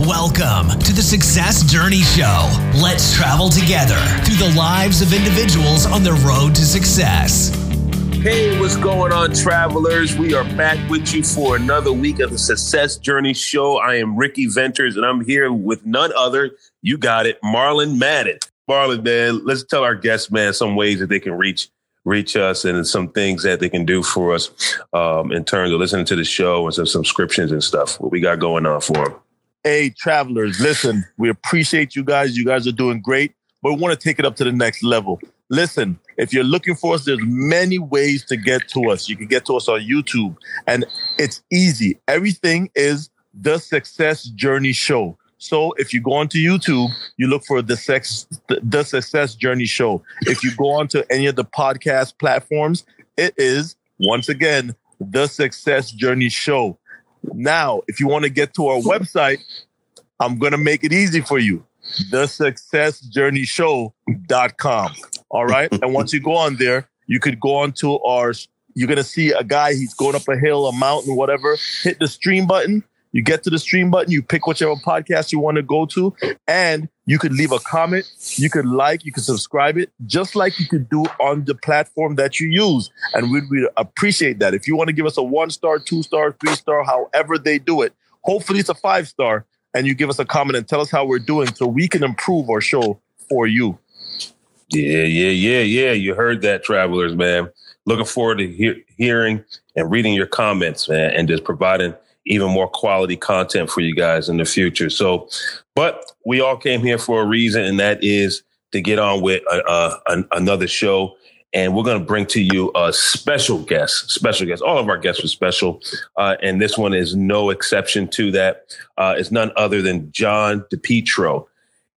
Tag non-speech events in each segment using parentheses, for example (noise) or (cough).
Welcome to the Success Journey Show. Let's travel together through the lives of individuals on the road to success. Hey, what's going on, travelers? We are back with you for another week of the Success Journey Show. I am Ricky Venters, and I'm here with none other, you got it, Marlon Madden. Marlon, man, let's tell our guests, man, some ways that they can reach reach us and some things that they can do for us um, in terms of listening to the show and some subscriptions and stuff. What we got going on for them. Hey, travelers, listen, we appreciate you guys. You guys are doing great, but we want to take it up to the next level. Listen, if you're looking for us, there's many ways to get to us. You can get to us on YouTube, and it's easy. Everything is the Success Journey Show. So if you go onto YouTube, you look for the sex the Success Journey Show. If you go onto any of the podcast platforms, it is once again the Success Journey Show. Now, if you want to get to our website, I'm going to make it easy for you. The successjourneyshow.com. All right. and once you go on there, you could go on to our, you're going to see a guy, he's going up a hill, a mountain, whatever. Hit the stream button. You get to the stream button, you pick whichever podcast you want to go to, and you could leave a comment, you could like, you could subscribe it, just like you could do on the platform that you use. And we'd, we'd appreciate that. If you want to give us a one star, two star, three star, however they do it, hopefully it's a five star, and you give us a comment and tell us how we're doing so we can improve our show for you. Yeah, yeah, yeah, yeah. You heard that, travelers, man. Looking forward to he- hearing and reading your comments, man, and just providing even more quality content for you guys in the future. So, but we all came here for a reason, and that is to get on with uh, uh, another show. And we're going to bring to you a special guest, special guest. All of our guests were special. Uh, and this one is no exception to that. Uh, it's none other than John DePietro.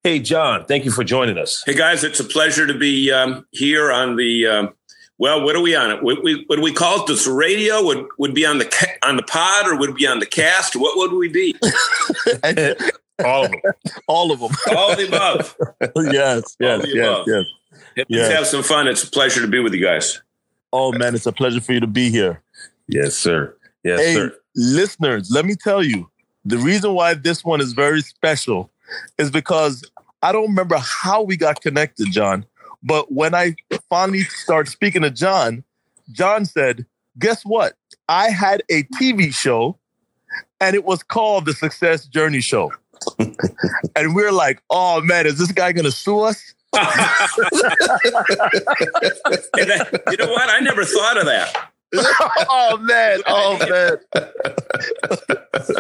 Hey, John, thank you for joining us. Hey, guys, it's a pleasure to be um, here on the um, well, what are we on it? What, we, what do we call it? This radio would would be on the on the pod, or would it be on the cast? What would we be? (laughs) All of them. All of them. All of the above. (laughs) yes, yes, yes, above. yes. Let's Yes. have some fun. It's a pleasure to be with you guys. Oh man, it's a pleasure for you to be here. Yes, sir. Yes, hey, sir. listeners, let me tell you, the reason why this one is very special is because I don't remember how we got connected, John. But when I finally started speaking to John, John said, Guess what? I had a TV show and it was called The Success Journey Show. (laughs) and we are like, Oh man, is this guy going to sue us? (laughs) And I- you know what? I never thought of that. (laughs) oh man, oh man.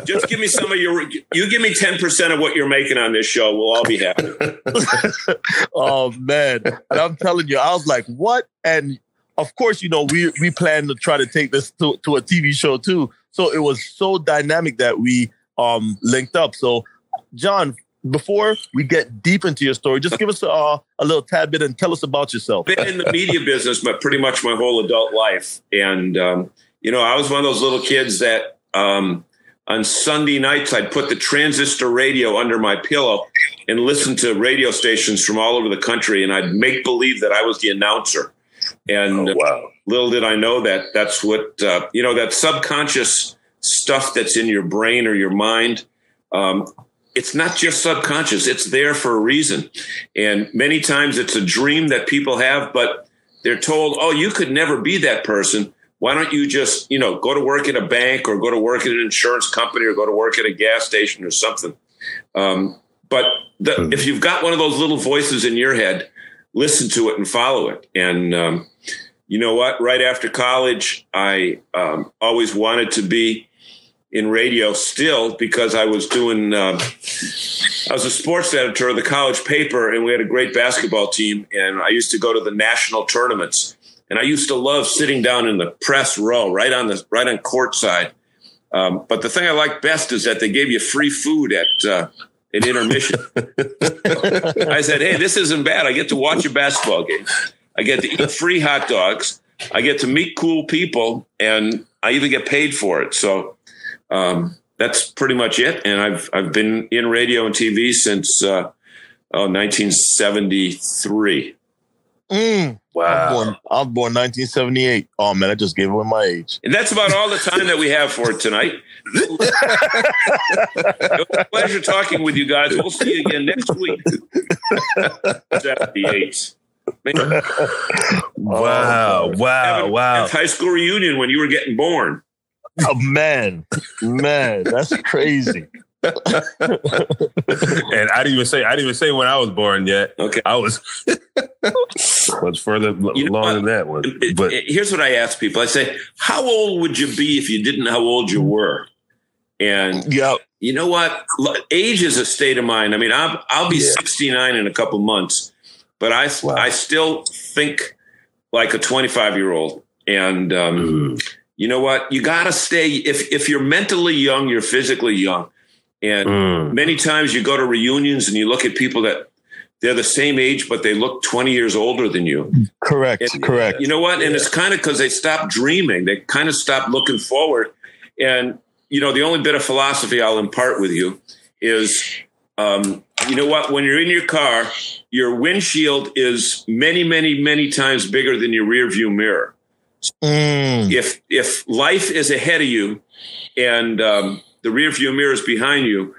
Just give me some of your. You give me ten percent of what you're making on this show. We'll all be happy. (laughs) oh man and i'm telling you i was like what and of course you know we we plan to try to take this to, to a tv show too so it was so dynamic that we um linked up so john before we get deep into your story just give us uh, a little tad bit and tell us about yourself been in the media business my, pretty much my whole adult life. And, um, you know, I was one of those little kids that um, on Sunday nights, I'd put the transistor radio under my pillow and listen to radio stations from all over the country. And I'd make believe that I was the announcer. And Oh, wow. little did I know that that's what, uh, you know, that subconscious stuff that's in your brain or your mind. Um, it's not just subconscious, it's there for a reason. And many times it's a dream that people have, but they're told, oh, you could never be that person. Why don't you just, you know, go to work at a bank or go to work at an insurance company or go to work at a gas station or something? Um, but the, if you've got one of those little voices in your head, listen to it and follow it. And um, you know what? Right after college, I um, always wanted to be in radio still because I was doing. Um, I was a sports editor of the college paper, and we had a great basketball team. And I used to go to the national tournaments, and I used to love sitting down in the press row, right on the right on court side. Um, but the thing I liked best is that they gave you free food at uh, at intermission. (laughs) (laughs) I said, "Hey, this isn't bad. I get to watch a basketball game. I get to eat free hot dogs. I get to meet cool people, and I even get paid for it." So um, that's pretty much it. And I've I've been in radio and TV since uh, oh, 1973. Mm. I'm Wow. born, I'm born 1978. Oh man, I just gave away my age. And that's about all the time that we have for tonight. it was a pleasure talking with you guys. We'll see you again next week. 78. Man, Wow. Wow. Wow. a high school reunion when you were getting born. Oh man, man, that's crazy. And I didn't even say I didn't even say when I was born yet. Okay. I was was further You know along what? than that one. But here's what I ask people I say, How old would you be if you didn't know how old you were? And Yeah, you know what? Lo- Age is a state of mind. I mean, I'll, I'll be Yeah. 69 in a couple months, but I, Wow. I still think like a 25 year old. And um, mm, you know what? You got to stay. If if you're mentally young, you're physically young. And mm, many times you go to reunions and you look at people that they're the same age, but they look 20 years older than you. correct, And, correct. You know what? And it's kind of because they stopped dreaming. They kind of stopped looking forward. And, you know, the only bit of philosophy I'll impart with you is, um, you know what? When you're in your car, your windshield is many, many, many times bigger than your rear view mirror. Mm. If if life is ahead of you and um, the rear view mirror is behind you,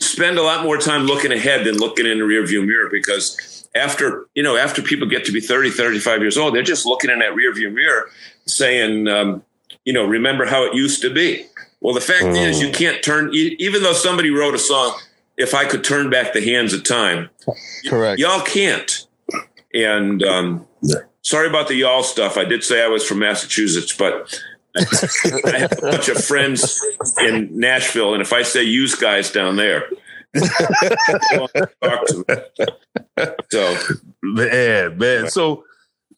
spend a lot more time looking ahead than looking in the rear view mirror because after you know after people get to be 30 35 years old they're just looking in that rear view mirror saying um, you know remember how it used to be well the fact Mm. is you can't turn even though somebody wrote a song if i could turn back the hands of time Correct. y'all can't and um, Yeah. Sorry about the y'all stuff i did say i was from massachusetts but (laughs) I have a bunch of friends in Nashville, and if I say "use guys" down there. So man, man. So,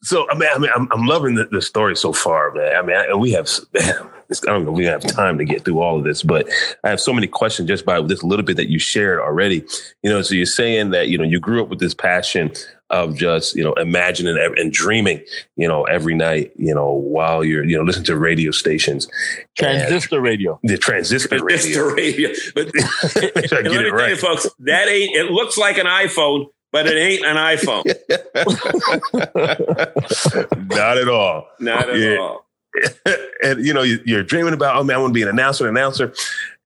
so I mean, I mean, I'm, I'm loving the, the story so far, man. I mean, I, we have, man, it's- I don't know, if we have time to get through all of this, but I have so many questions just by this little bit that you shared already. You know, so you're saying that you know you grew up with this passion of just you know imagining and- and dreaming, you know, every night, you know, while you're you know listening to radio stations, and Transistor radio. the transistor it's radio. the radio. But (laughs) (laughs) I and get let me it tell you, folks, that ain't. It looks like an iPhone, but it ain't an iPhone. (laughs) Not at all. Not at Yeah. all. (laughs) and you know you- you're dreaming about oh man i want to be an announcer an announcer.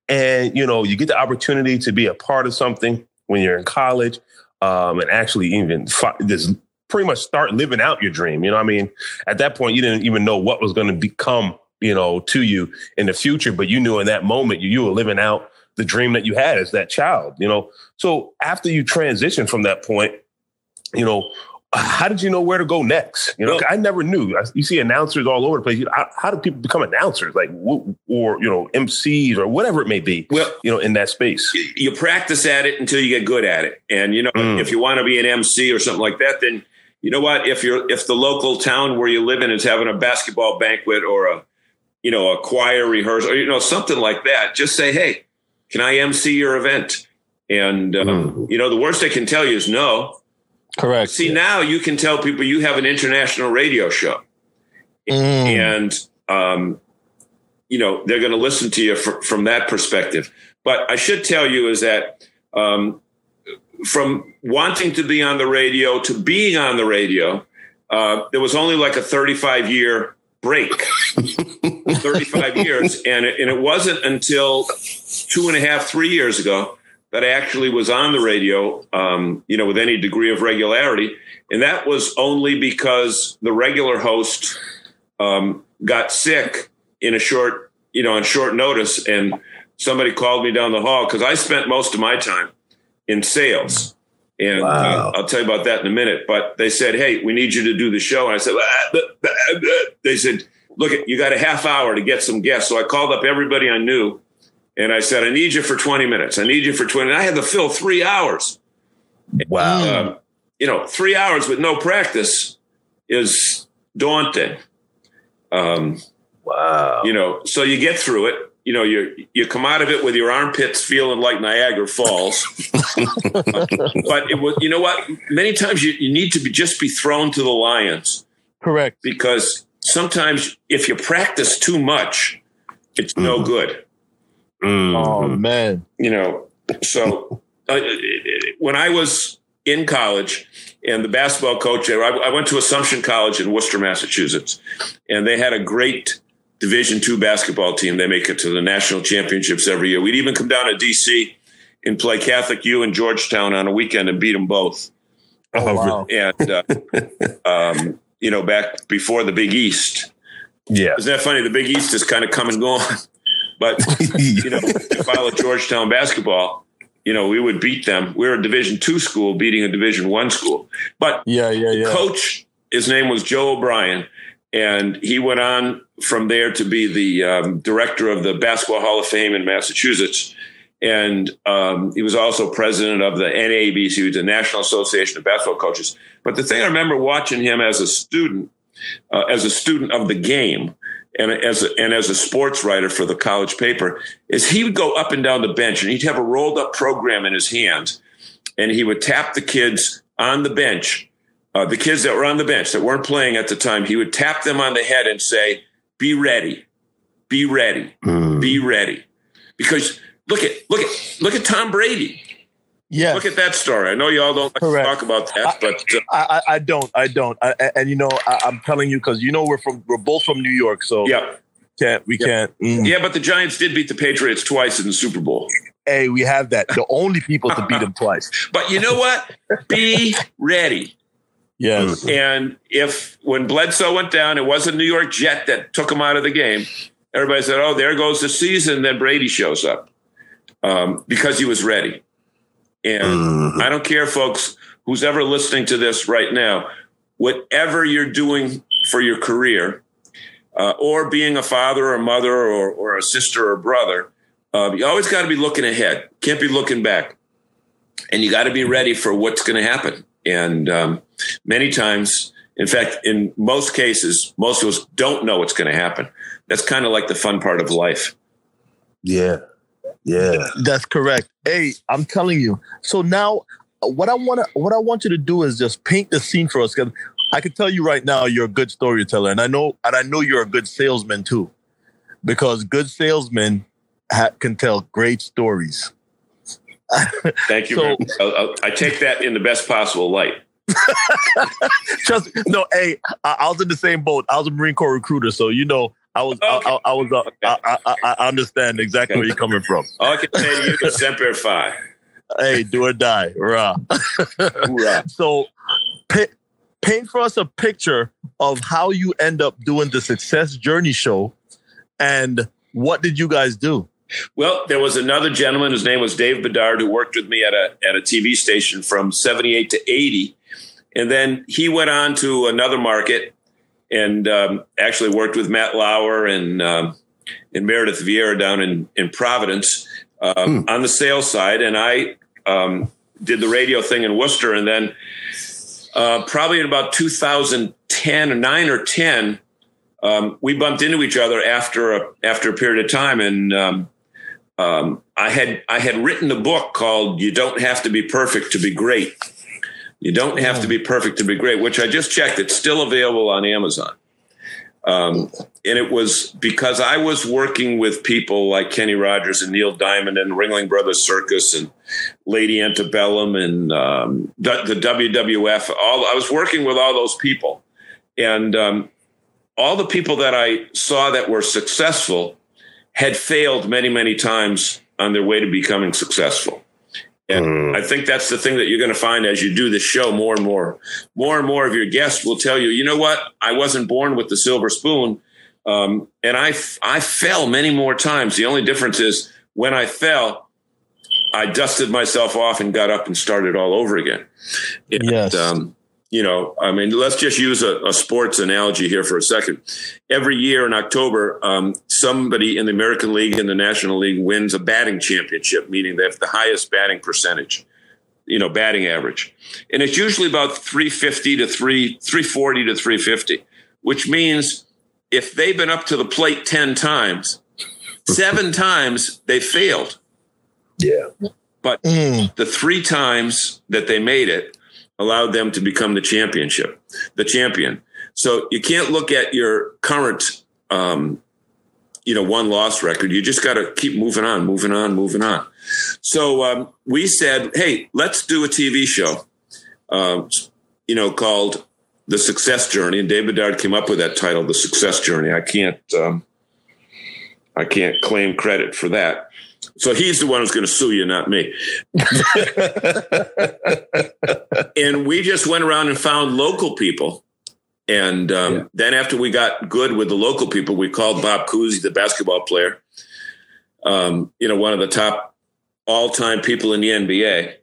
And you know you get the opportunity to be a part of something when you're in college um, and actually even fi- just pretty much start living out your dream you know i mean? At that point you didn't even know what was going to become you know to you in the future but you knew in that moment you, you were living out the dream that you had as that child you know? So after you transition from that point you know how did you know where to go next? You know, I never knew. I- You see announcers all over the place. How, do people become announcers, like or you know MCs or whatever it may be? Well, You know, in that space. you practice at it until you get good at it. And you know, Mm. if you want to be an MC or something like that, then you know what? If you're if the local town where you live in is having a basketball banquet or a you know a choir rehearsal or you know something like that, just say, "Hey, can I MC your event?" And um, Mm. you know, the worst they can tell you is no. Correct. See, now you can tell people you have an international radio show Mm. and um, you know they're going to listen to you fr- from that perspective. But I should tell you is that um, from wanting to be on the radio to being on the radio, uh, there was only like a 35 year break, (laughs) 35 years, and it, and it wasn't until two and a half, three years ago that I actually was on the radio, um, you know, with any degree of regularity. And that was only because the regular host um, got sick in a short, you know, on short notice. And somebody called me down the hall because I spent most of my time in sales. And Wow. uh, I'll tell you about that in a minute. But they said, hey, we need you to do the show. And I said, "Ah, but, but, but." they said, look, you got a half hour to get some guests. So I called up everybody I knew. And I said, I need you for 20 minutes. I need you for 20. And I had to fill three hours. Wow. Um, you know, three hours with no practice is daunting. Um, wow. you know, so you get through it. You know, you you come out of it with your armpits feeling like Niagara Falls. (laughs) but it was, you know what? Many times you, you need to be just be thrown to the lions Correct. because sometimes if you practice too much, it's no Mhm. Good. Oh Mhm. man. you know so uh, when i was in college, and the basketball coach. I, I went to Assumption College in Worcester, Massachusetts, and they had a great Division two basketball team. They make it to the national championships every year. We'd even come down to DC and play Catholic U and Georgetown on a weekend and beat them both. Oh, wow. And uh, (laughs) um, you know, back before the Big East. Yeah. Isn't that funny? The Big East is kind of come and gone. (laughs) But (laughs) you know, if I was Georgetown basketball, you know, we would beat them. We are a Division two school beating a Division one school. But yeah, yeah, yeah. Coach, his name was Joe O'Brien, and he went on from there to be the um, director of the Basketball Hall of Fame in Massachusetts. And um, he was also president of the NABC, the National Association of Basketball Coaches. But the thing I remember watching him as a student, uh, as a student of the game, and as a, and as a sports writer for the college paper is he would go up and down the bench and he'd have a rolled up program in his hand and he would tap the kids on the bench uh, the kids that were on the bench that weren't playing at the time he would tap them on the head and say be ready. Be ready. Mm. be ready. Because look at look at look at tom brady yeah. Look at that story. I know you all don't like talk about that, but uh, I, I, I, don't. I don't. I, and you know, I, am telling you because you know we're from we're both from New York, so yeah, can't we can't. Mm. Yeah, but the Giants did beat the Patriots twice in the Super Bowl. Hey, we have that. The only people to beat them (laughs) twice. But you know what? Be ready. Yes. And if when Bledsoe went down, it was a New York Jet that took him out of the game. Everybody said, "Oh, there goes the season." Then Brady shows up um, because he was ready. And mm-hmm. I don't care, folks, who's ever listening to this right now, whatever you're doing for your career, uh, or being a father or a mother or, or a sister or a brother, uh, you always got to be looking ahead. Can't be looking back. And you got to be ready for what's going to happen. And um, many times, in fact, in most cases, most of us don't know what's going to happen. That's kind of like the fun part of life. Yeah. Yeah. That's correct. Hey, I'm telling you. So now what I want to what I want you to do is just paint the scene for us cuz I can tell you right now you're a good storyteller and I know and I know you're a good salesman too. Because good salesmen ha- can tell great stories. Thank you. so, I'll, i take that in the best possible light. (laughs) Just no, hey, I, I was in the same boat. I was a Marine Corps recruiter, so you know I was, okay. I, I, was, uh, okay. I, I, I, understand exactly where you're coming from. I can say you semper fi. Hey, do or die, rah. (laughs) so, paint, paint for us a picture of how you end up doing the Success Journey show, and what did you guys do? Well, there was another gentleman. His name was Dave Bedard, who worked with me at a at a TV station from '78 to '80, and then he went on to another market and um, actually worked with Matt Lauer and um, and Meredith Vieira down in in Providence um, hmm. on the sales side, and I um, did the radio thing in Worcester, and then uh, probably in about 2010 or nine or ten, um, we bumped into each other after a after a period of time, and um, I had I had written a book called "You Don't Have to Be Perfect to Be Great." You don't have to be perfect to be great, which I just checked. It's still available on Amazon. Um, and it was because I was working with people like Kenny Rogers and Neil Diamond and Ringling Brothers Circus and Lady Antebellum and um, the, the, WWF. All I was working with all those people, and um, all the people that I saw that were successful had failed many, many times on their way to becoming successful. And mm. I think that's the thing that you're going to find as you do this show more and more. More and more of your guests will tell you, you know what? I wasn't born with the silver spoon. Um, and I, I fell many more times. The only difference is when I fell, I dusted myself off and got up and started all over again. And, yes. Um, you know, I mean, let's just use a, a, sports analogy here for a second. Every year in October, um, somebody in the American League and the National League wins a batting championship, meaning they have the highest batting percentage, you know, batting average. And it's usually about 350 to 3, 340 to 350, which means if they've been up to the plate 10 times, seven (laughs) times they failed. Yeah. But mm. the three times that they made it, allowed them to become the championship, the champion. So you can't look at your current, um, you know, one loss record. You just got to keep moving on, moving on, moving on. So um, we said, hey, let's do a TV show. um, you know, called The Success Journey. And Dave Bedard came up with that title, The Success Journey. I can't, um, I can't claim credit for that. So he's the one who's going to sue you, not me. (laughs) and we just went around and found local people. And um, yeah. then after we got good with the local people, we called Bob Cousy, the basketball player, um, you know, one of the top all-time people in the NBA.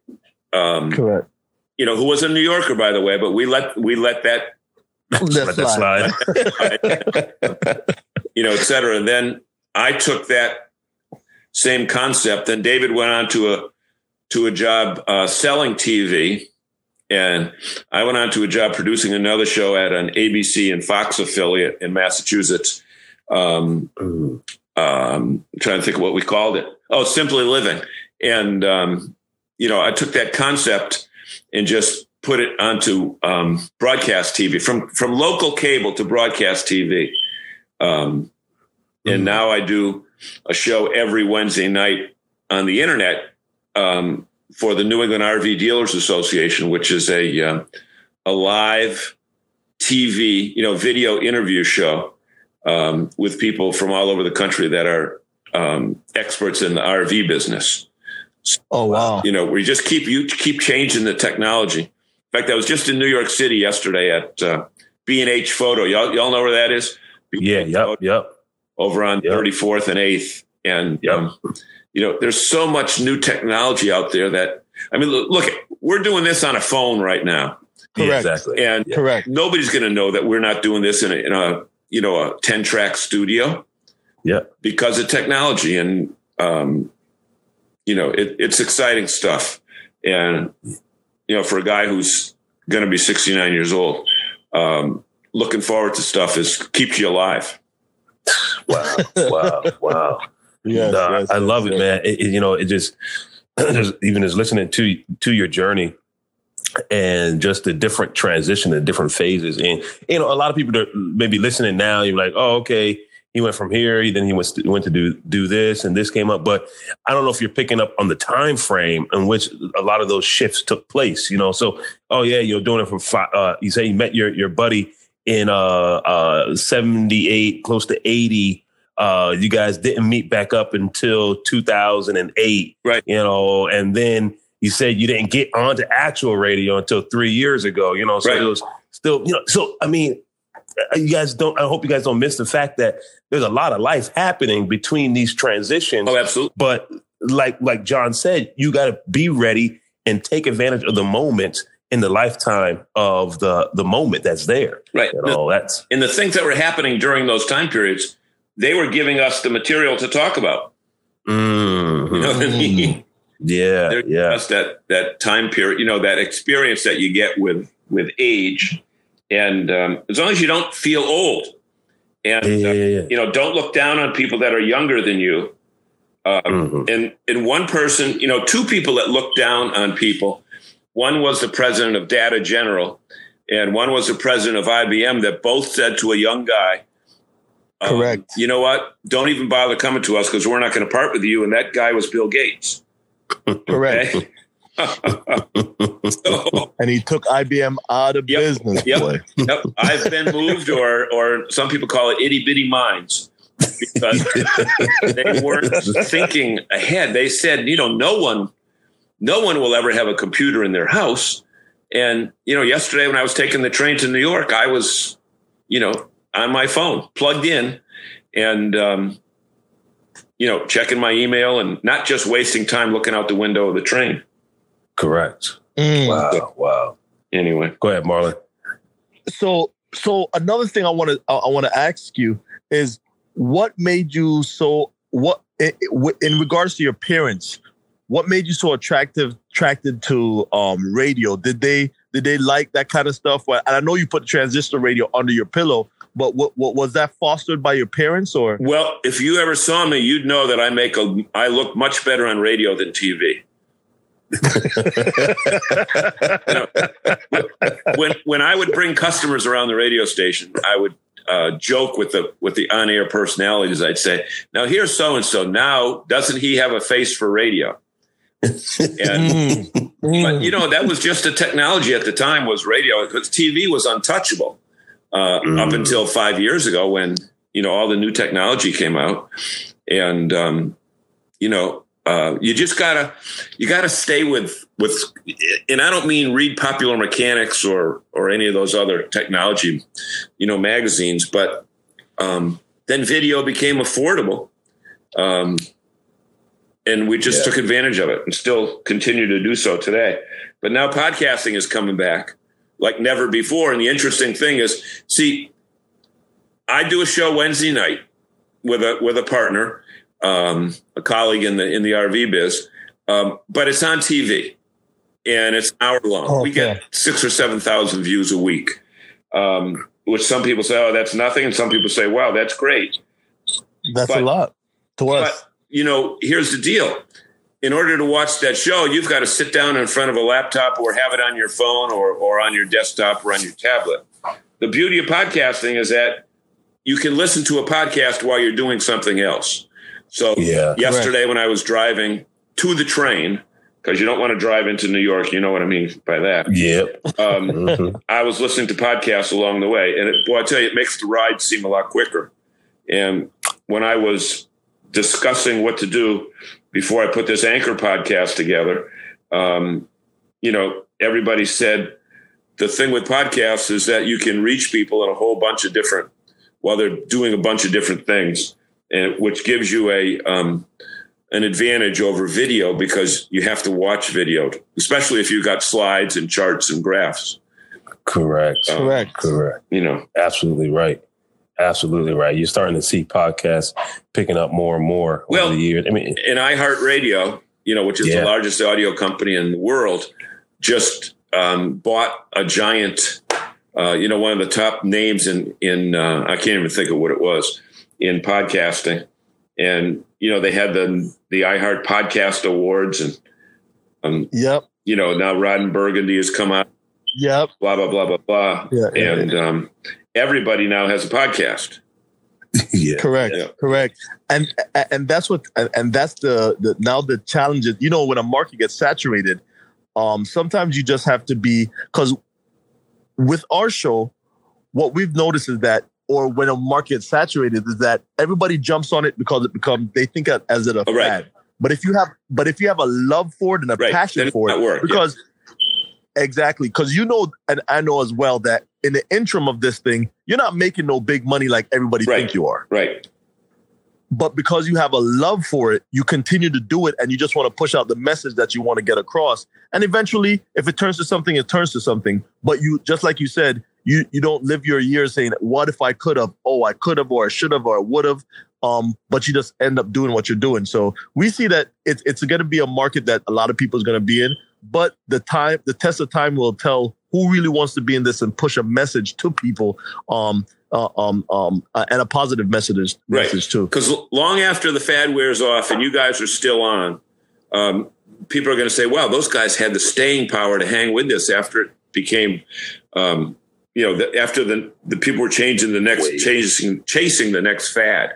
Um, Correct. You know, who was a New Yorker, by the way, but we let we let that let that slide. (laughs) you know, et cetera. And then I took that same concept. Then David went on to a to a job uh, selling TV, and I went on to a job producing another show at an ABC and Fox affiliate in Massachusetts. Um, um, I'm trying to think of what we called it. Oh, Simply Living. And, um, you know, I took that concept and just put it onto um, broadcast TV from, from local cable to broadcast TV. Um, and mm-hmm. now I do a show every Wednesday night on the internet um, for the New England RV Dealers Association, which is a uh, a live TV, you know, video interview show um, with people from all over the country that are um, experts in the RV business. Oh wow! You know, we just keep you keep changing the technology. In fact, I was just in New York City yesterday at uh, B and H Photo. Y'all, y'all know where that is? B&H yeah, yep, Photo, yep. Over on Thirty yep. Fourth and Eighth, and yep. um, you know, there's so much new technology out there that I mean, look, we're doing this on a phone right now. Correct. Exactly. And correct. Nobody's going to know that we're not doing this in a, in a you know a ten track studio. Yeah. Because of technology and um, you know it, it's exciting stuff and you know for a guy who's going to be 69 years old um, looking forward to stuff is keeps you alive wow wow wow (laughs) yeah no, yes, I love yes. it man it, it, you know it just (clears throat) even as listening to to your journey and just the different transition and different phases and you know a lot of people that maybe listening now you're like oh okay he went from here, then he went to, went to do do this, and this came up. But I don't know if you're picking up on the time frame in which a lot of those shifts took place. You know, so oh yeah, you're doing it from five, uh, you say you met your your buddy in uh, uh 78, close to 80. Uh, you guys didn't meet back up until 2008, right? You know, and then you said you didn't get onto actual radio until three years ago. You know, so right. it was still, you know, so I mean, you guys don't. I hope you guys don't miss the fact that there's a lot of life happening between these transitions. Oh, absolutely. But like like John said, you got to be ready and take advantage of the moments in the lifetime of the the moment that's there. Right. You know, that's and the things that were happening during those time periods. They were giving us the material to talk about. Mm-hmm. You know what I mean? (laughs) Yeah, There's yeah. Just that that time period, you know, that experience that you get with with age and um, as long as you don't feel old, and yeah, yeah, yeah. Uh, you know, don't look down on people that are younger than you. Um, mm-hmm. And and one person, you know, two people that look down on people. One was the president of Data General, and one was the president of IBM. That both said to a young guy, um, "Correct. You know what? Don't even bother coming to us because we're not going to part with you." And that guy was Bill Gates. Correct. (laughs) So, (laughs) and he took IBM out of yep, business. Yep, yep. I've been moved, or or some people call it itty bitty minds, because (laughs) they weren't thinking ahead. They said, you know, no one, no one will ever have a computer in their house. And you know, yesterday when I was taking the train to New York, I was, you know, on my phone, plugged in, and um, you know, checking my email and not just wasting time looking out the window of the train. Correct. Mm. Wow. Wow. Anyway, go ahead, Marlon. So, so another thing I want to I want to ask you is what made you so what in regards to your parents what made you so attractive attracted to um radio did they did they like that kind of stuff and i know you put transistor radio under your pillow but what, what was that fostered by your parents or well if you ever saw me you'd know that i make a i look much better on radio than tv (laughs) when when I would bring customers around the radio station, I would uh, joke with the with the on air personalities. I'd say, "Now here's so and so. Now doesn't he have a face for radio?" And, (laughs) but you know that was just a technology at the time was radio because TV was untouchable uh, mm. up until five years ago when you know all the new technology came out, and um, you know uh, you just gotta you gotta stay with with and i don't mean read popular mechanics or or any of those other technology you know magazines but um, then video became affordable. Um, and we just yeah. took advantage of it and still continue to do so today but now podcasting is coming back like never before and the interesting thing is see i do a show wednesday night with a with a partner um, a colleague in the in the RV biz, um, but it's on TV and it's hour long. Oh, we get six or seven thousand views a week, um, which some people say, "Oh, that's nothing," and some people say, "Wow, that's great." That's but, a lot to us. You know, here's the deal. In order to watch that show, you've got to sit down in front of a laptop or have it on your phone or, or on your desktop or on your tablet. The beauty of podcasting is that you can listen to a podcast while you're doing something else. So yeah, yesterday when I was driving to the train, because you don't want to drive into New York, you know what I mean by that. Yep. Um, (laughs) mm-hmm. I was listening to podcasts along the way, and it, boy, I tell you, it makes the ride seem a lot quicker. And when I was discussing what to do before I put this anchor podcast together, um, you know, everybody said the thing with podcasts is that you can reach people in a whole bunch of different while they're doing a bunch of different things and which gives you a um, an advantage over video because you have to watch video, especially if you've got slides and charts and graphs. Correct. Um, Correct. Correct. You know, absolutely right. Absolutely right. You're starting to see podcasts picking up more and more well, over the years. I mean, in iHeartRadio, you know, which is yeah. the largest audio company in the world, just um, bought a giant, uh, you know, one of the top names in in uh, I can't even think of what it was in podcasting. And, you know, they had the, the iHeart Podcast Awards and, um, yep. you know, now Ron Burgundy has come out. Yep. Blah, blah, blah, blah, blah. Yeah, and yeah. Um, everybody now has a podcast. (laughs) yeah. Correct. Yeah. Correct. And and that's what and that's the, the now the challenges. You know, when a market gets saturated, um, sometimes you just have to be because with our show, what we've noticed is that or when a market saturated is that everybody jumps on it because it becomes they think of as it a oh, fad. Right. But if you have but if you have a love for it and a right. passion then for it, work, because yeah. exactly because you know and I know as well that in the interim of this thing, you're not making no big money like everybody right. think you are. Right. But because you have a love for it, you continue to do it and you just want to push out the message that you want to get across. And eventually, if it turns to something, it turns to something. But you, just like you said, you you don't live your years saying, "What if I could have? Oh, I could have, or I should have, or I would have." Um, but you just end up doing what you're doing. So we see that it's it's going to be a market that a lot of people is going to be in. But the time, the test of time will tell who really wants to be in this and push a message to people. Um, uh, um, um, uh, and a positive message, right. message too. Because long after the fad wears off and you guys are still on, um, people are going to say, "Wow, those guys had the staying power to hang with this after it became um, you know, the, after the the people were changing the next Wait. chasing chasing the next fad.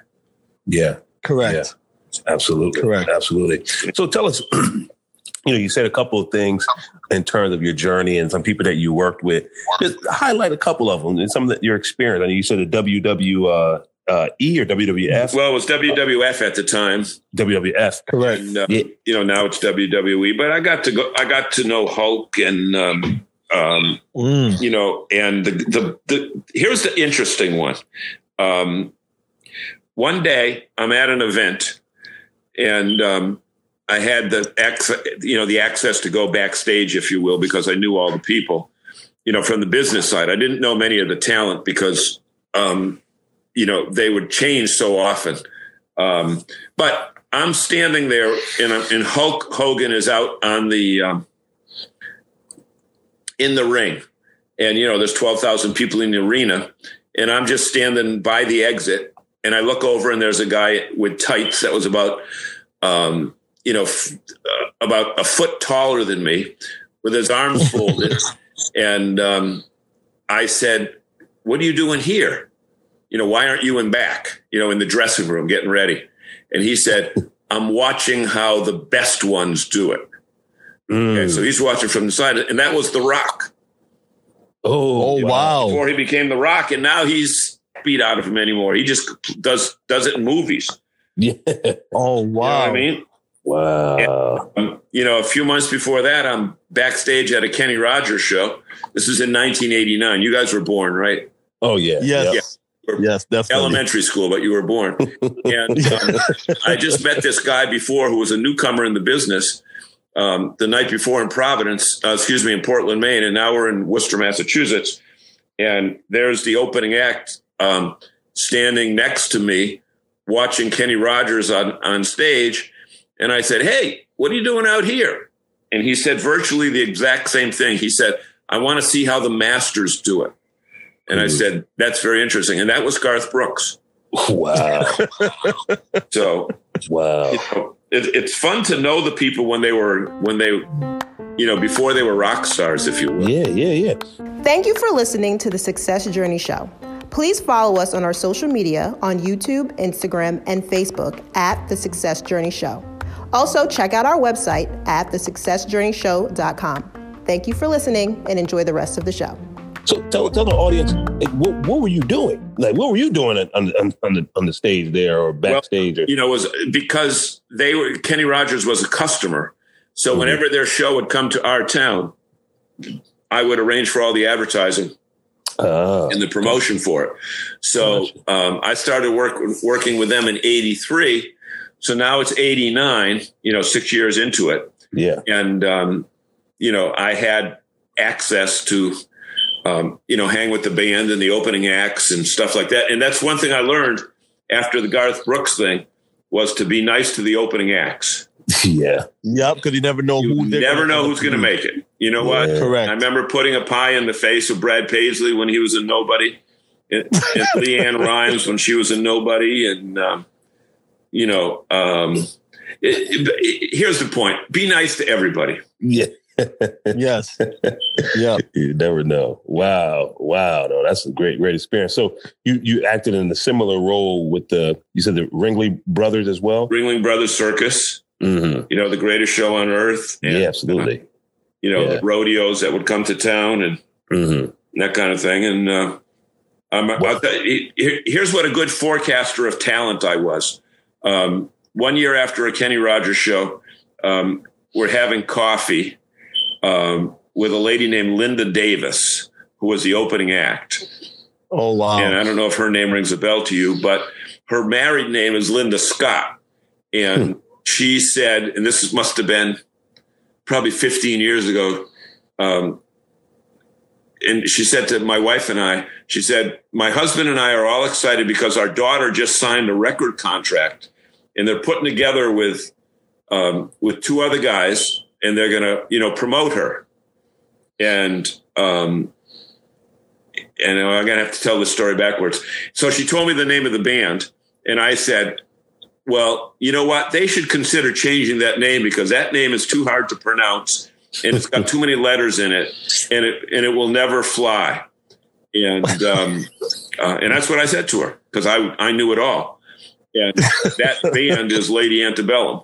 Yeah, correct. Yeah. Absolutely, correct. Absolutely. So tell us. (clears throat) you know, you said a couple of things in terms of your journey and some people that you worked with. Just highlight a couple of them and some of the, your experience. I know you said the WW uh, uh, E or WWF. Well, it was WWF at the time. WWF, correct. And, uh, yeah. You know, now it's WWE. But I got to go. I got to know Hulk and um, um, mm. You know, and the, the, the here's the interesting one. Um, one day I'm at an event and um, I had the access, you know, the access to go backstage, if you will, because I knew all the people, you know, from the business side. I didn't know many of the talent because, um, you know, they would change so often. Um, but I'm standing there and, and Hulk Hogan is out on the, um, in the ring. And, you know, there's 12,000 people in the arena. And I'm just standing by the exit. And I look over and there's a guy with tights that was about, um, you know, f- uh, about a foot taller than me with his arms folded. (laughs) and um, I said, What are you doing here? You know, why aren't you in back, you know, in the dressing room getting ready? And he said, (laughs) I'm watching how the best ones do it. Mm. Okay, so he's watching from the side, and that was The Rock Oh, Oh wow. before he became The Rock, and now he's beat out of him anymore. He just does does it in movies. (laughs) Yeah. Oh You know wow. what I mean? Wow. Um, you know, a few months before that, I'm backstage at a Kenny Rogers show. This is in 1989. You guys were born, right? Oh yeah. Yes. Yeah. Yes, definitely. Elementary school, but you were born. And (laughs) um, I just met this guy before who was a newcomer in the business um, the night before in Providence, uh, excuse me, in Portland, Maine, and now we're in Worcester, Massachusetts. And there's the opening act um, standing next to me, watching Kenny Rogers on on stage. And I said, "Hey, what are you doing out here?" And he said virtually the exact same thing. He said, "I want to see how the masters do it." And I Mhm. said, "That's very interesting." And that was Garth Brooks. Wow. So Wow. you know, it, it's fun to know the people when they were when they, you know, before they were rock stars, if you will. Yeah, yeah, yeah. Thank you for listening to the Success Journey Show. Please follow us on our social media on YouTube, Instagram, and Facebook at The Success Journey Show. Also, check out our website at thesuccessjourneyshow.com. Thank you for listening and enjoy the rest of the show. So tell tell the audience like, what what were you doing? Like what were you doing on on, on the on the stage there or backstage? or, You know, it was because they were Kenny Rogers was a customer, so Mhm. whenever their show would come to our town, I would arrange for all the advertising Ah, and the promotion for it. So um, I started work, working with them in '83. So now it's '89. You know, six years into it. yeah. and um, you know I had access to um, you know hang with the band and the opening acts and stuff like that. And that's one thing I learned after the Garth Brooks thing was to be nice to the opening acts. (laughs) Yeah. Yep, because you never know You who they're never gonna know who's going to to. make it. You know what? Yeah. Correct. I remember putting a pie in the face of Brad Paisley when he was a nobody, and, and LeAnn (laughs) Rimes when she was a nobody, and um, you know. Um, it- it- here's the point: be nice to everybody. Yeah. (laughs) Yes. yeah. You never know. Wow. Wow. No, that's a great, great experience. So you you acted in a similar role with the you said the Ringley brothers as well? Ringling Brothers Circus, Mm-hmm. you know, the greatest show on earth. And, Yeah, absolutely. You know, Yeah. the rodeos that would come to town and Mm-hmm. that kind of thing. And uh, I'm, I'll tell you, here's what a good forecaster of talent I was. Um, one year after a Kenny Rogers show, um, we're having coffee um, with a lady named Linda Davis, who was the opening act. Oh wow. And I don't know if her name rings a bell to you, but her married name is Linda Scott. And she said, and this must have been probably 15 years ago. Um, and she said to my wife and I, she said, My husband and I are all excited because our daughter just signed a record contract and they're putting together with um, with two other guys and they're gonna, you know, promote her. And um, and I'm gonna have to tell the story backwards. So she told me the name of the band, and I said, "Well, you know what? They should consider changing that name because that name is too hard to pronounce, and it's got too many letters in it, and it and it will never fly." And um, uh, and that's what I said to her because I I knew it all. And that band is Lady Antebellum.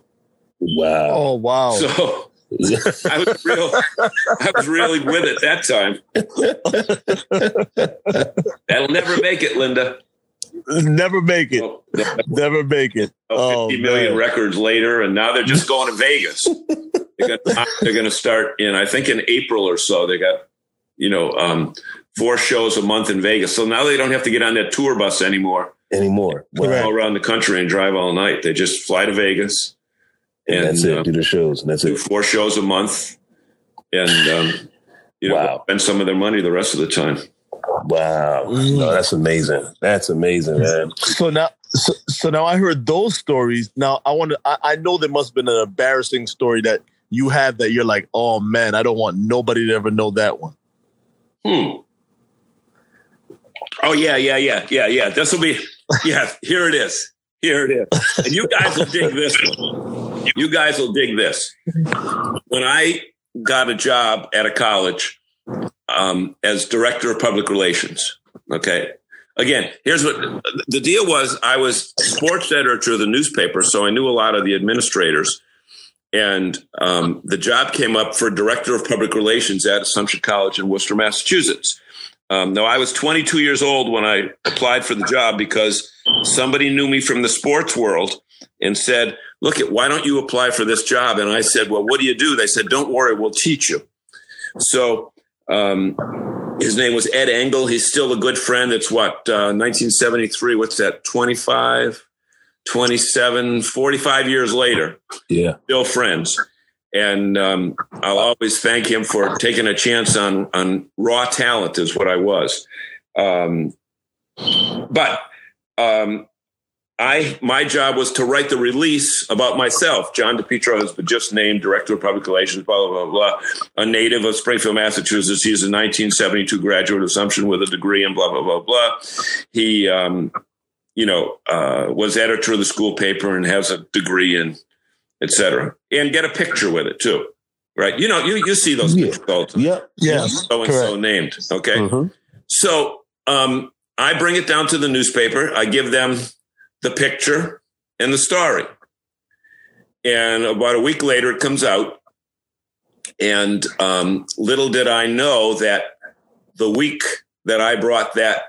Wow. oh wow. So I was real, I was really with it that time. That'll never make it, Linda. Never make it. Well, Never make it. Oh, 50 million man. records later, and now they're just going to Vegas. they're going they're going to start in, I think, in April or so. They got, you know, um, four shows a month in Vegas. So now they don't have to get on that tour bus anymore, Anymore. Correct. all around the country and drive all night. They just fly to Vegas And that's uh, it. Do the shows. And that's do it. four shows a month, and um, you know, Wow. spend some of their money the rest of the time. Wow. Mm. No, that's amazing. That's amazing, man. So now, so, so now I heard those stories. Now I want to. I, I know there must have been an embarrassing story that you have that you're like, oh man, I don't want nobody to ever know that one. Hmm. Oh yeah, yeah, yeah, yeah, yeah. This will be. Yeah, here it is. Here it is. And you guys will dig this one. You guys will dig this. When I got a job at a college um, as director of public relations, okay. Again, here's what the deal was. I was sports editor of the newspaper, so I knew a lot of the administrators. and um, the job came up for director of public relations at Assumption College in Worcester, Massachusetts. Um, now, I was 22 years old when I applied for the job because somebody knew me from the sports world and said, Look, at why don't you apply for this job? And I said, Well, what do you do? They said, Don't worry, we'll teach you. So um, his name was Ed Engel. He's still a good friend. It's what, uh, 1973? What's that, 25, 27, 45 years later? Yeah. Still friends and um, I'll always thank him for taking a chance on on raw talent is what I was. Um, but um, I my job was to write the release about myself. John DiPietro has been just named director of public relations. Blah blah blah blah. A native of Springfield, Massachusetts. He's a 1972 graduate of Assumption with a degree in blah blah blah blah. He. Um, you know, uh, was editor of the school paper and has a degree in etc. And get a picture with it too, right? You know, you you see those yeah. pictures all the time. Yeah. Yeah. So and so named. Okay. Mhm. So um, I bring it down to the newspaper. I give them the picture and the story. And about a week later, it comes out. And um, little did I know that the week that I brought that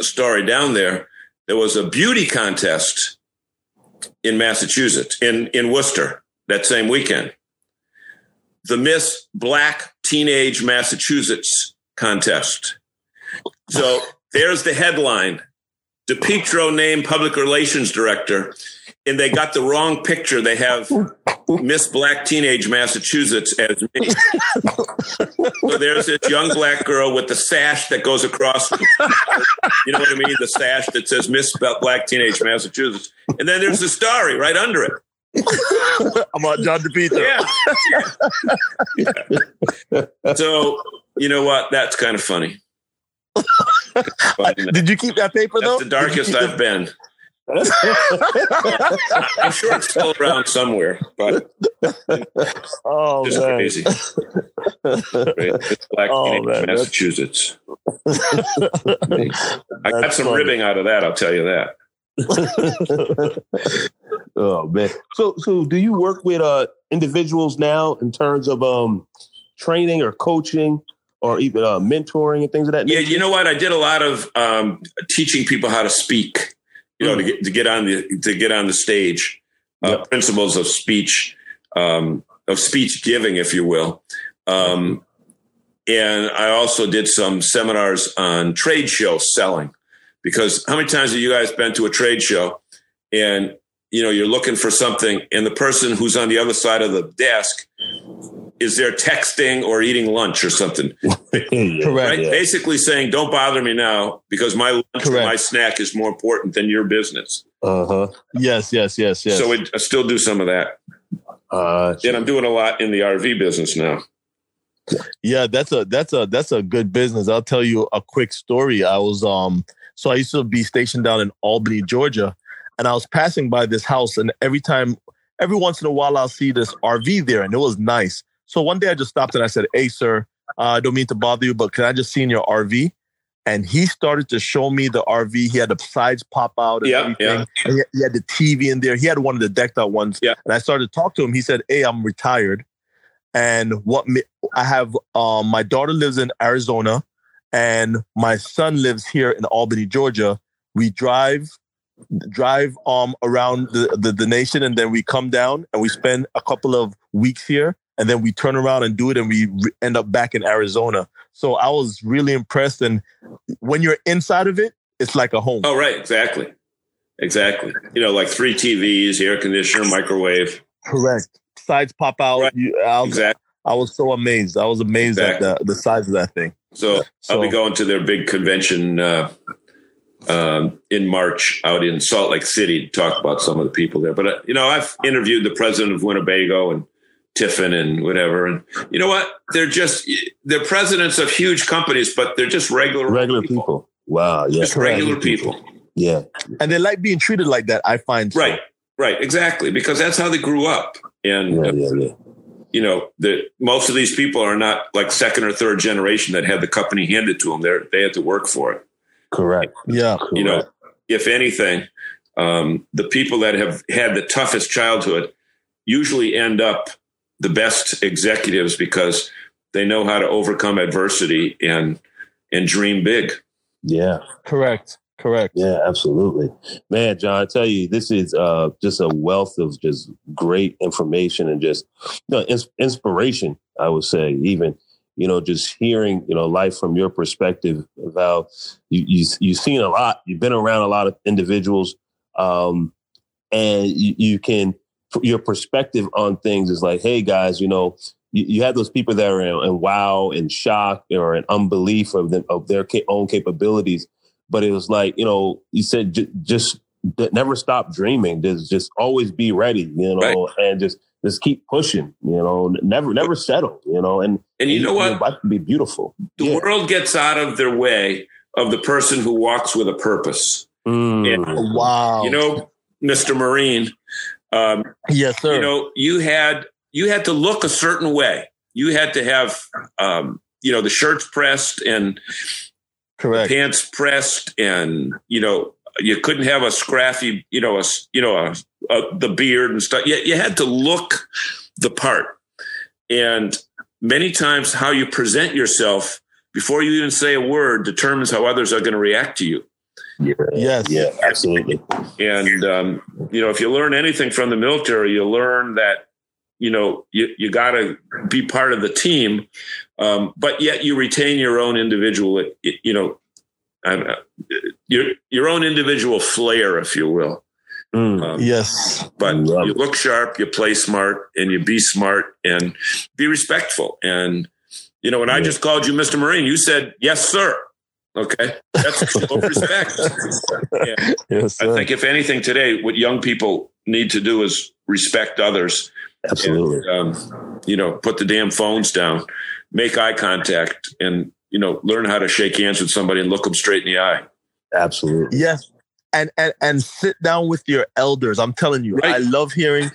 story down there, there was a beauty contest in Massachusetts, in, in Worcester, that same weekend. The Miss Black Teenage Massachusetts contest. So there's the headline. DiPietro named public relations director, and they got the wrong picture. They have (laughs) Miss Black Teenage Massachusetts as me. so there's this young black girl with the sash that goes across. You know what I mean? The sash that says Miss Black Teenage Massachusetts. And then there's the story right under it. about John DiPietro. Yeah. Yeah. So, you know what? That's kind of funny. (laughs) Funny. Did you keep that paper though? The darkest Did you keep I've been. I'm sure it's still around somewhere, but (laughs) Oh just man. crazy. It's Black Oh, man, Massachusetts. (laughs) I got some funny. ribbing out of that, I'll tell you that. (laughs) oh man. So so do you work with uh individuals now in terms of um training or coaching or even uh, mentoring and things of that Yeah, you know what? I did a lot of um, teaching people how to speak. You know, to get to get on the to get on the stage, uh, Yep. principles of speech, um, of speech giving, if you will. Um, and I also did some seminars on trade show selling, because how many times have you guys been to a trade show, and you know you're looking for something, and the person who's on the other side of the desk is there texting or eating lunch or something (laughs) Correct. right? Yeah. Basically saying, don't bother me now because my lunch or my snack is more important than your business. Uh-huh. Yes, yes, yes, yes. So it, I still do some of that. Uh And I'm doing a lot in the RV business now. Yeah, that's a that's a that's a good business. I'll tell you a quick story. I was um so I used to be stationed down in Albany, Georgia, and I was passing by this house and every time every once in a while I'll see this RV there and it was nice. So one day I just stopped and I said, "Hey sir, uh, I don't mean to bother you, but can I just see in your RV?" And he started to show me the RV. He had the sides pop out and Yeah, everything. yeah. And he, had the TV in there. He had one of the decked out ones. Yeah. And I started to talk to him. He said, "Hey, I'm retired." And what I have, um, my daughter lives in Arizona, and my son lives here in Albany, Georgia. We drive, drive um around the, the the nation, and then we come down and we spend a couple of weeks here, and then we turn around and do it, and we re- end up back in Arizona. So I was really impressed, and when you're inside of it, it's like a home. Oh, right. Exactly. Exactly. You know, like three TVs, air conditioner, microwave. Correct. Sides pop out. Right. You, I, was, Exactly. I was so amazed. I was amazed Exactly. at the, the size of that thing. So, I'll be going to their big convention uh, um, in March out in Salt Lake City to talk about some of the people there. But, uh, you know, I've interviewed the president of Winnebago and Tiffin and whatever. And you know what? They're just, they're presidents of huge companies, but they're just regular, regular people. Wow, yeah. Just regular people. Yeah. And they like being treated like that, I find. so. Right. Right. Exactly. Because that's how they grew up. And, Yeah, yeah, yeah. you know, the, most of these people are not like second or third generation that had the company handed to them. They're, they had to work for it. Correct. Yeah. You know, if anything, um, the people that have had the toughest childhood usually end up the best executives because they know how to overcome adversity and and dream big. Yeah. Correct. Correct. Yeah, absolutely. Man, John, I tell you, this is uh, just a wealth of just great information and just you know, ins- inspiration, I would say, even, you know, just hearing, you know, life from your perspective of how you, you, you've seen a lot, you've been around a lot of individuals, um, and you, you can, your perspective on things is like, hey, guys, you know, you, you have those people that are in, in wow and shock or in unbelief of them, of their ca- own capabilities but it was like you know you said j- just never stop dreaming just just always be ready you know right. and just just keep pushing you know never never settle you know and and you know what life can be beautiful the yeah. world gets out of their way of the person who walks with a purpose mm. and, wow you know mr marine um, yes sir you know you had you had to look a certain way you had to have um, you know the shirts pressed and Correct. pants pressed, and you know you couldn't have a scraffy, you know, a you know a, a, the beard and stuff. You, you had to look the part, and many times how you present yourself before you even say a word determines how others are going to react to you. Yeah. Yes. Yeah. Absolutely. And um, you know, if you learn anything from the military, you learn that you know you you got to be part of the team um, but yet you retain your own individual, you know, uh, your your own individual flair, if you will. Mm, um, yes, but you look sharp, you play smart, and you be smart and be respectful. And you know, when yeah. I just called you Mr. Marine, you said yes, sir. Okay, that's respect. (laughs) Yeah. Yes, I think if anything today, what young people need to do is respect others. Absolutely. And, um, you know, put the damn phones down make eye contact and you know learn how to shake hands with somebody and look them straight in the eye absolutely yes and and and sit down with your elders i'm telling you right. i love hearing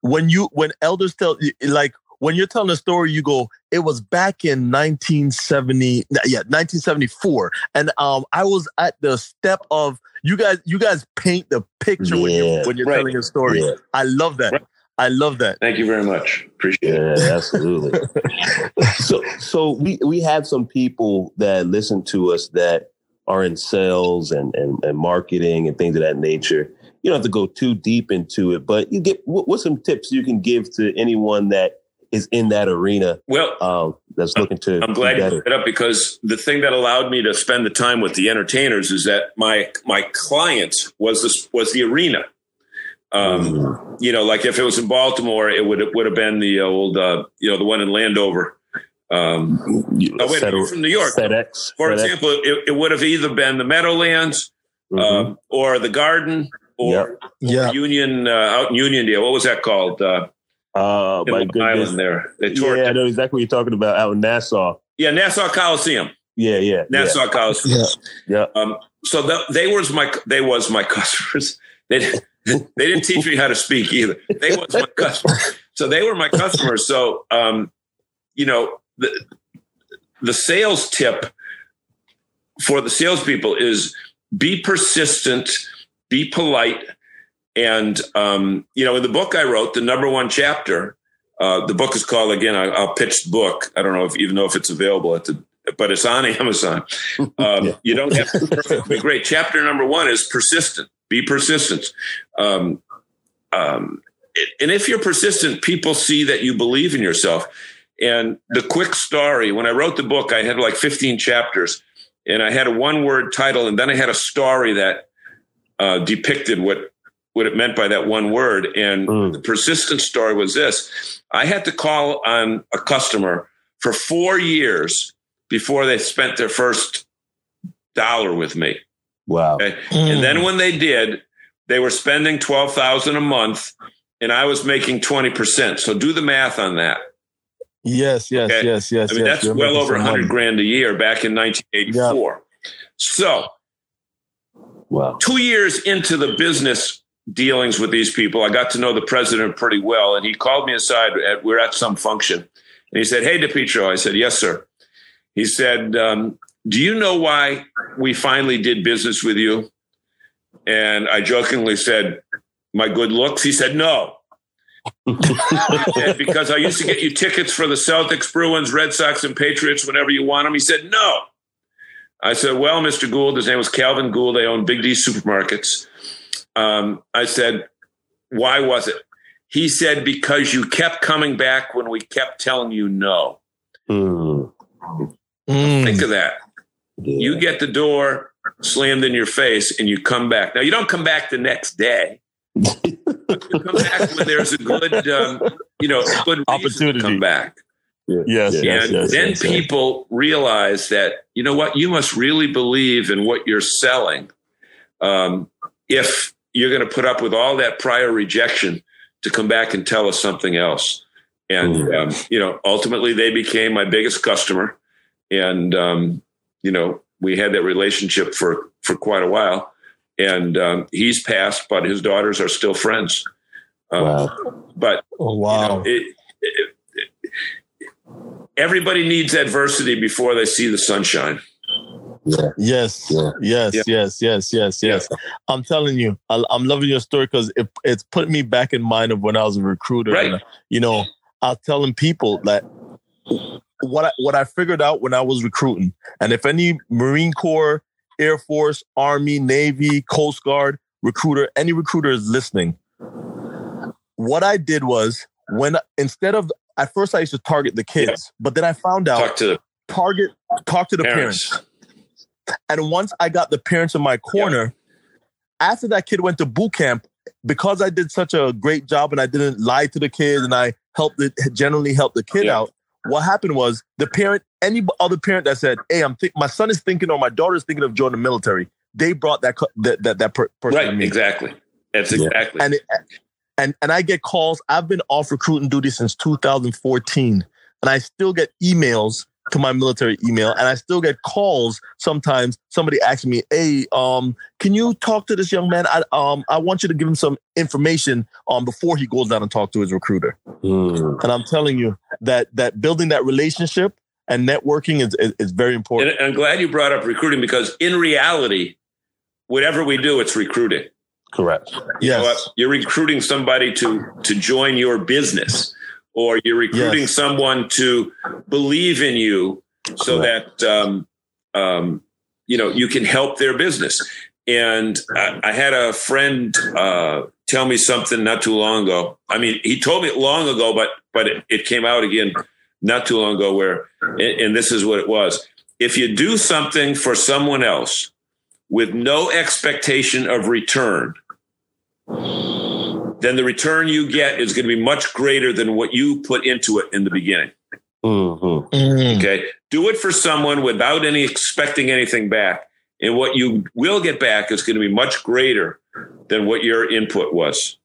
when you when elders tell you like when you're telling a story you go it was back in 1970 yeah 1974 and um i was at the step of you guys you guys paint the picture yeah. when you're when you're right. telling a story yeah. i love that right. I love that. Thank you very much. Appreciate yeah, it. absolutely. (laughs) so, so we we have some people that listen to us that are in sales and, and, and marketing and things of that nature. You don't have to go too deep into it, but you get what, what's some tips you can give to anyone that is in that arena. Well, um, that's looking to. I'm glad you brought it up because the thing that allowed me to spend the time with the entertainers is that my my client was this was the arena. Um, you know, like if it was in Baltimore, it would it would have been the old, uh, you know, the one in Landover. Um, oh, wait, Settle, from New York. FedEx. For FedEx. example, it, it, would have either been the Meadowlands mm-hmm. um, or the Garden or, yeah. Union uh, out in Uniondale. What was that called? Uh, uh, my goodness. Island there. They tore yeah, I know exactly what you're talking about out in Nassau. Yeah, Nassau Coliseum. Yeah, yeah, Nassau yeah. Coliseum. Yeah, yeah. Um, so the, they was my they was my (laughs) customers. They they didn't teach me how to speak either. They was my (laughs) customer. So they were my customers. So um, you know, the the sales tip for the salespeople is be persistent, be polite, and um, you know, in the book I wrote, the number one chapter, uh, the book is called again. I, will pitch the book. I don't know if even know if it's available at the, but it's on (laughs) Amazon. Um, yeah. You don't have to. Great. Chapter number one is persistent. Be persistent. Um, um, and if you're persistent, people see that you believe in yourself. And the quick story when I wrote the book, I had like 15 chapters and I had a one word title, and then I had a story that uh, depicted what, what it meant by that one word. And mm. the persistent story was this I had to call on a customer for four years before they spent their first dollar with me. Wow. Okay? Mm. And then when they did, they were spending 12,000 a month and I was making 20%. So do the math on that. Yes, yes, okay? yes, yes. I mean, yes, that's well over 100 money. grand a year back in 1984. Yep. So, wow. Two years into the business dealings with these people, I got to know the president pretty well. And he called me aside. At, we are at some function. And he said, Hey, DiPietro. I said, Yes, sir. He said, um, Do you know why we finally did business with you? And I jokingly said, My good looks? He said, No. and because I used to get you tickets for the Celtics, Bruins, Red Sox, and Patriots whenever you want them. He said, no. I said, well, Mr. Gould, his name was Calvin Gould. They own Big D supermarkets. Um, I said, why was it? He said, because you kept coming back when we kept telling you no. Mm. Think of that. Yeah. You get the door slammed in your face and you come back. Now, you don't come back the next day. you come back when there's a good, um, you know, good Opportunity. to come back. Yes, yes, and yes. then yes, yes. people realize that you know what you must really believe in what you're selling um, if you're going to put up with all that prior rejection to come back and tell us something else and Mm. um, you know ultimately they became my biggest customer and um, you know we had that relationship for for quite a while and um, he's passed but his daughters are still friends um, Wow. but Oh, you wow. know, it, it, it- everybody needs adversity before they see the sunshine. Yeah. Yes, Yeah. yes, Yeah. yes, yes, yes, yes. I'm telling you, I, I'm loving your story because it, it's put me back in mind of when I was a recruiter. Right. And, you know, I was telling people that what I, what I figured out when I was recruiting, and if any Marine Corps, Air Force, Army, Navy, Coast Guard recruiter, any recruiter is listening, what I did was when instead of at first I used to target the kids, but then I found out Talk to the target talk to the parents. parents. And once I got the parents in my corner, after that kid went to boot camp, because I did such a great job and I didn't lie to the kids and I helped it generally help the kid Yeah. out. What happened was the parent, any other parent that said, "Hey, I'm think my son is thinking or my daughter is thinking of joining the military," they brought that co- that that, that per- person Right, exactly. That's Yeah. exactly. And it, and and I get calls. I've been off recruiting duty since 2014, and I still get emails to my military email, and I still get calls sometimes. Somebody asking me, "Hey, um, can you talk to this young man? I um, I want you to give him some information um before he goes down and talk to his recruiter." Mm. And I'm telling you that that building that relationship and networking is is, is very important. and I'm glad you brought up recruiting because in reality, whatever we do, it's recruiting. Correct. You know yes, what? You're recruiting somebody to to join your business, or you're recruiting Yes. someone to believe in you, so that um, um, you know you can help their business. And I, I had a friend uh, tell me something not too long ago. I mean, he told me it long ago, but but it, it came out again not too long ago. Where and this is what it was: if you do something for someone else with no expectation of return, then the return you get is going to be much greater than what you put into it in the beginning. Mm-hmm. Mm, Okay. Do it for someone without any expecting anything back. And what you will get back is going to be much greater than what your input was.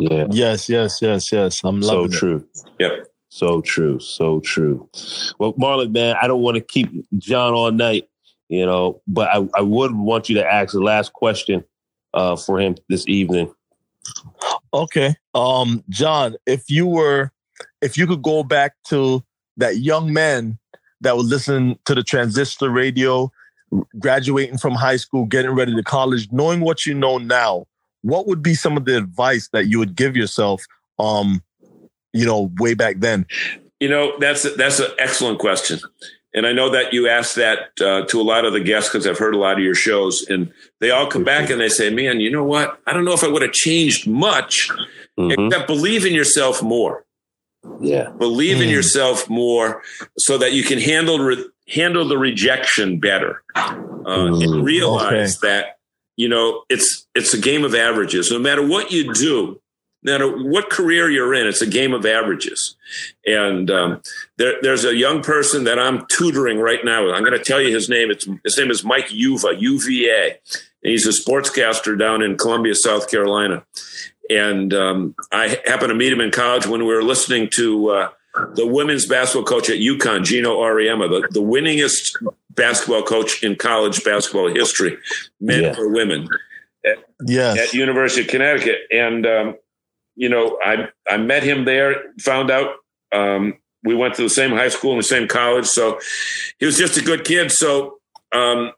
Yeah. yes, yes, yes, yes. I'm So loving it. true. Yep. So true. So true. Well, Marlon, man, I don't want to keep John all night, you know, but I, I would want you to ask the last question uh, for him this evening. Okay. Um, John, if you were, if you could go back to that young man that was listening to the transistor radio, graduating from high school, getting ready to college, knowing what you know now, what would be some of the advice that you would give yourself, um, you know, way back then? You know, that's that's an excellent question. And I know that you asked that uh, to a lot of the guests because I've heard a lot of your shows, and they all come back and they say, "Man, you know what? I don't know if I would have changed much, Mhm. except believe in yourself more. Yeah. Believe in Mm. yourself more, so that you can handle re- handle the rejection better, uh, Mm. and realize that you know it's it's a game of averages. No matter what you do, no matter what career you're in, it's a game of averages. And um, there, there's a young person that I'm tutoring right now. I'm going to tell you his name. It's his name is Mike Uva, UVA, and he's a sportscaster down in Columbia, South Carolina. And um, I happened to meet him in college when we were listening to uh, the women's basketball coach at UConn, Geno Auriemma, the, the winningest basketball coach in college basketball history, men Yeah. or women Yes. at University of Connecticut, and um, you know, I I met him there. Found out um, we went to the same high school and the same college, so he was just a good kid. So, um,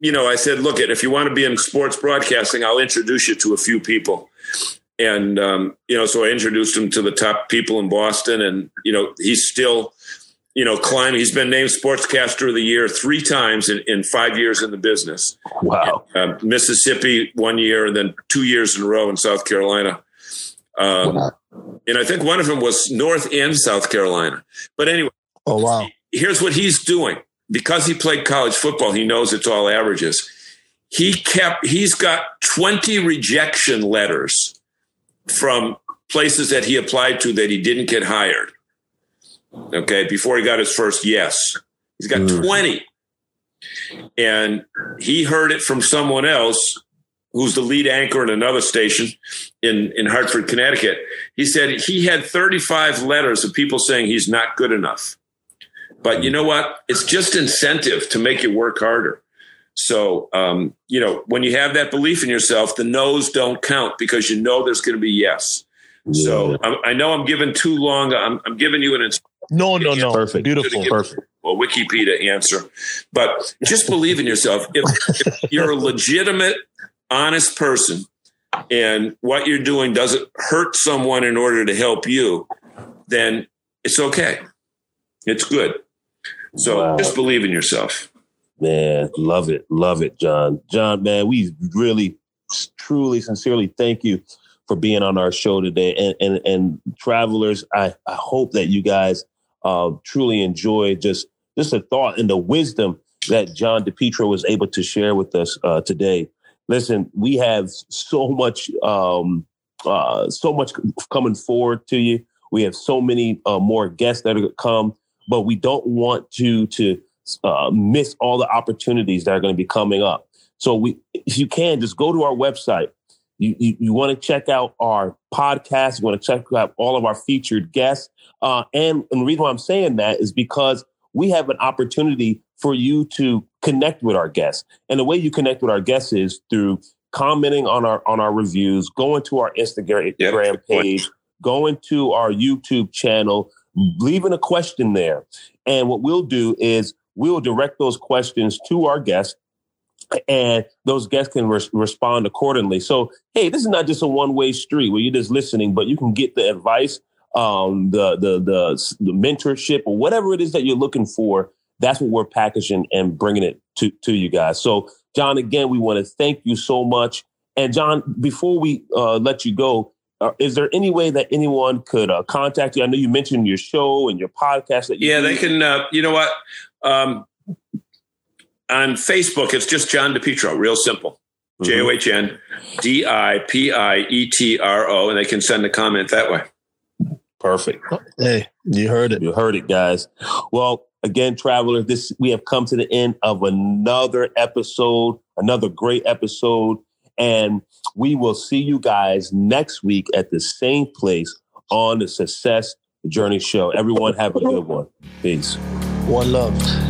you know, I said, look, it if you want to be in sports broadcasting, I'll introduce you to a few people. and um, you know, so I introduced him to the top people in Boston, and you know, he's still, you know, climbing. He's been named Sportscaster of the Year three times in, in five years in the business. Wow. Uh, Mississippi one year, and then two years in a row in South Carolina. Um. And I think one of them was North and South Carolina. But anyway, oh wow! Here's what he's doing because he played college football. He knows it's all averages. He kept. He's got 20 rejection letters from places that he applied to that he didn't get hired. Okay, before he got his first yes, he's got mm. 20. And he heard it from someone else who's the lead anchor in another station in, in Hartford, Connecticut. He said he had 35 letters of people saying he's not good enough. But you know what? It's just incentive to make you work harder. So, um, you know, when you have that belief in yourself, the no's don't count because you know there's going to be yes. Yeah. So I, I, know I'm giving too long. I'm, I'm giving you an. Ins- no, no, no. Perfect. Beautiful. Perfect. Well, Wikipedia answer, but just believe in yourself. If, if you're a legitimate, honest person, and what you're doing doesn't hurt someone in order to help you, then it's okay. It's good. So wow. just believe in yourself. Man, love it. Love it, John. John, man, we really, truly, sincerely thank you for being on our show today. And and, and travelers, I, I hope that you guys uh, truly enjoy just, just the thought and the wisdom that John DiPietro was able to share with us uh, today. Listen, we have so much, um, uh, so much coming forward to you. We have so many uh, more guests that are come, but we don't want to to uh, miss all the opportunities that are going to be coming up. So we, if you can, just go to our website. You, you, you want to check out our podcast. You want to check out all of our featured guests. Uh, and, and the reason why I'm saying that is because we have an opportunity for you to connect with our guests. And the way you connect with our guests is through commenting on our on our reviews, going to our Instagram yep. page, going to our YouTube channel, leaving a question there. And what we'll do is we will direct those questions to our guests and those guests can res- respond accordingly. So, hey, this is not just a one way street where you're just listening, but you can get the advice, um, the, the, the, the mentorship or whatever it is that you're looking for. That's what we're packaging and bringing it to, to you guys. So, John, again, we want to thank you so much. And John, before we uh, let you go, uh, is there any way that anyone could uh, contact you? I know you mentioned your show and your podcast. That yeah, do. they can. Uh, you know what? Um, on Facebook, it's just John DiPietro, real simple. Mm-hmm. J O H N D I P I E T R O, and they can send a comment that way. Perfect. Hey, you heard it. You heard it, guys. Well, again, travelers, this we have come to the end of another episode, another great episode, and we will see you guys next week at the same place on the Success Journey Show. Everyone, have a good one. Peace. One love.